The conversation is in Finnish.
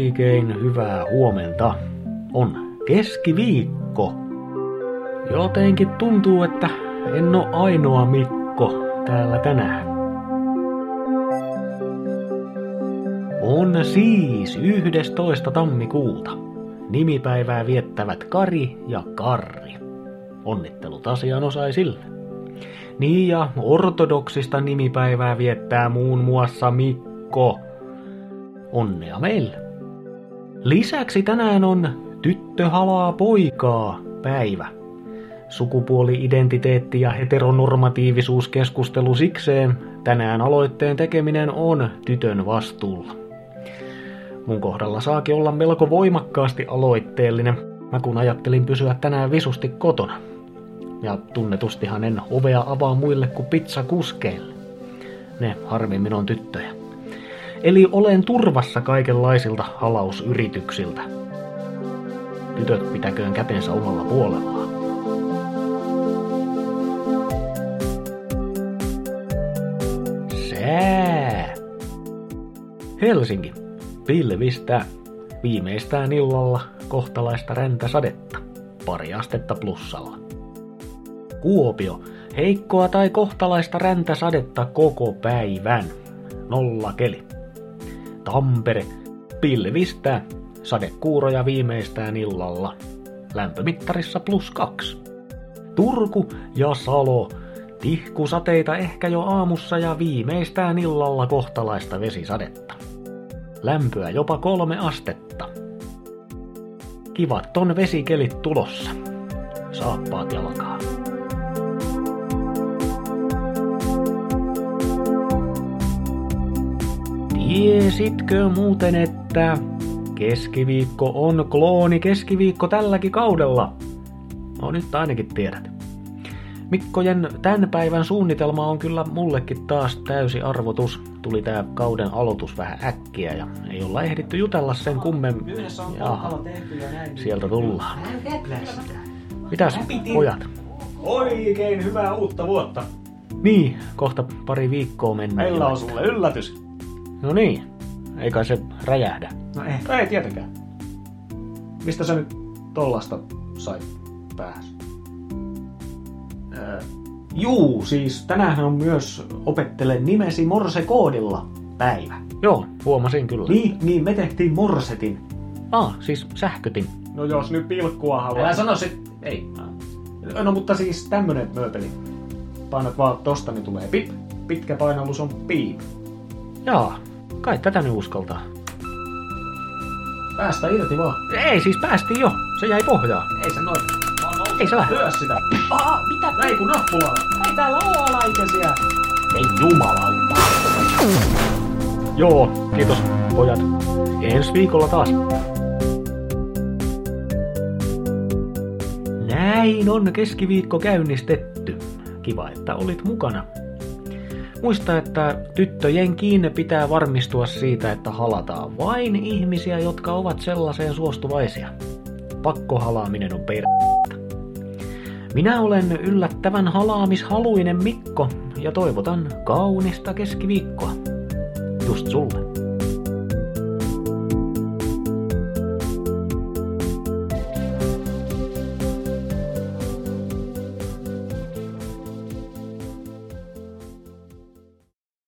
Oikein hyvää huomenta. On keskiviikko. Jotenkin tuntuu, että en ole ainoa Mikko täällä tänään. On siis 11. tammikuuta. Nimipäivää viettävät Kari ja Karri. Onnittelut asianosaisille. Niin ja ortodoksista nimipäivää viettää muun muassa Mikko. Onnea meille. Lisäksi tänään on tyttö halaa poikaa päivä. Sukupuoli-identiteetti ja heteronormatiivisuuskeskustelu sikseen. Tänään aloitteen tekeminen on tytön vastuulla. Mun kohdalla saakin olla melko voimakkaasti aloitteellinen, mä kun ajattelin pysyä tänään visusti kotona. Ja tunnetustihan en ovea avaa muille kuin pizzakuskeille. Ne harvemmin on tyttöjä. Eli olen turvassa kaikenlaisilta halausyrityksiltä. Tytöt pitäköön kätensä omalla puolellaan. Sää. Helsinki. Pilvistä. Viimeistään illalla kohtalaista räntäsadetta. Pari astetta plussalla. Kuopio. Heikkoa tai kohtalaista räntäsadetta koko päivän. Nolla keli. Tampere. Pilvistä. Sadekuuroja viimeistään illalla. Lämpömittarissa plus kaksi. Turku ja Salo. Tihkusateita ehkä jo aamussa ja viimeistään illalla kohtalaista vesisadetta. Lämpöä jopa kolme astetta. Kivat on vesikelit tulossa. Saappaat jalkaa. Tiesitkö muuten, että keskiviikko on klooni keskiviikko tälläkin kaudella? No nyt ainakin tiedät. Mikkojen tämän päivän suunnitelma on kyllä mullekin taas täysi arvotus. Tuli tää kauden aloitus vähän äkkiä ja ei olla ehditty jutella sen kummemmin. On Jaha, sieltä tullaan. Mitäs pojat? Oikein hyvää uutta vuotta. Niin, kohta pari viikkoa mennään. Meillä on sulle yllätys. No niin, eikä se räjähdä. No ei. Ei tietenkään. Mistä sä nyt tollasta sait pääs? Öö, juu, siis tänään on myös opettele nimesi Morse-koodilla päivä. Joo, huomasin kyllä. Niin, niin me tehtiin Morsetin. Ah, siis sähkötin. No jos nyt pilkkua haluaa. Älä sano sit. Ei. No mutta siis tämmönen mööpeli. Painat vaan tosta, niin tulee pip. Pitkä painallus on piip. Jaa, kai tätä nyt uskaltaa. Päästä irti vaan. Ei, siis päästiin jo. Se jäi pohjaan. Ei se noin. Ei se lähde. Lyö sitä. Aa, mitä? Näin kun nappulalla. Ei täällä oo alaikäisiä. Ei jumalauta. Joo, kiitos pojat. Ensi viikolla taas. Näin on keskiviikko käynnistetty. Kiva, että olit mukana. Muista, että tyttöjen kiinne pitää varmistua siitä, että halataan vain ihmisiä, jotka ovat sellaiseen suostuvaisia. Pakkohalaaminen on per... Minä olen yllättävän halaamishaluinen Mikko ja toivotan kaunista keskiviikkoa. Just sulle.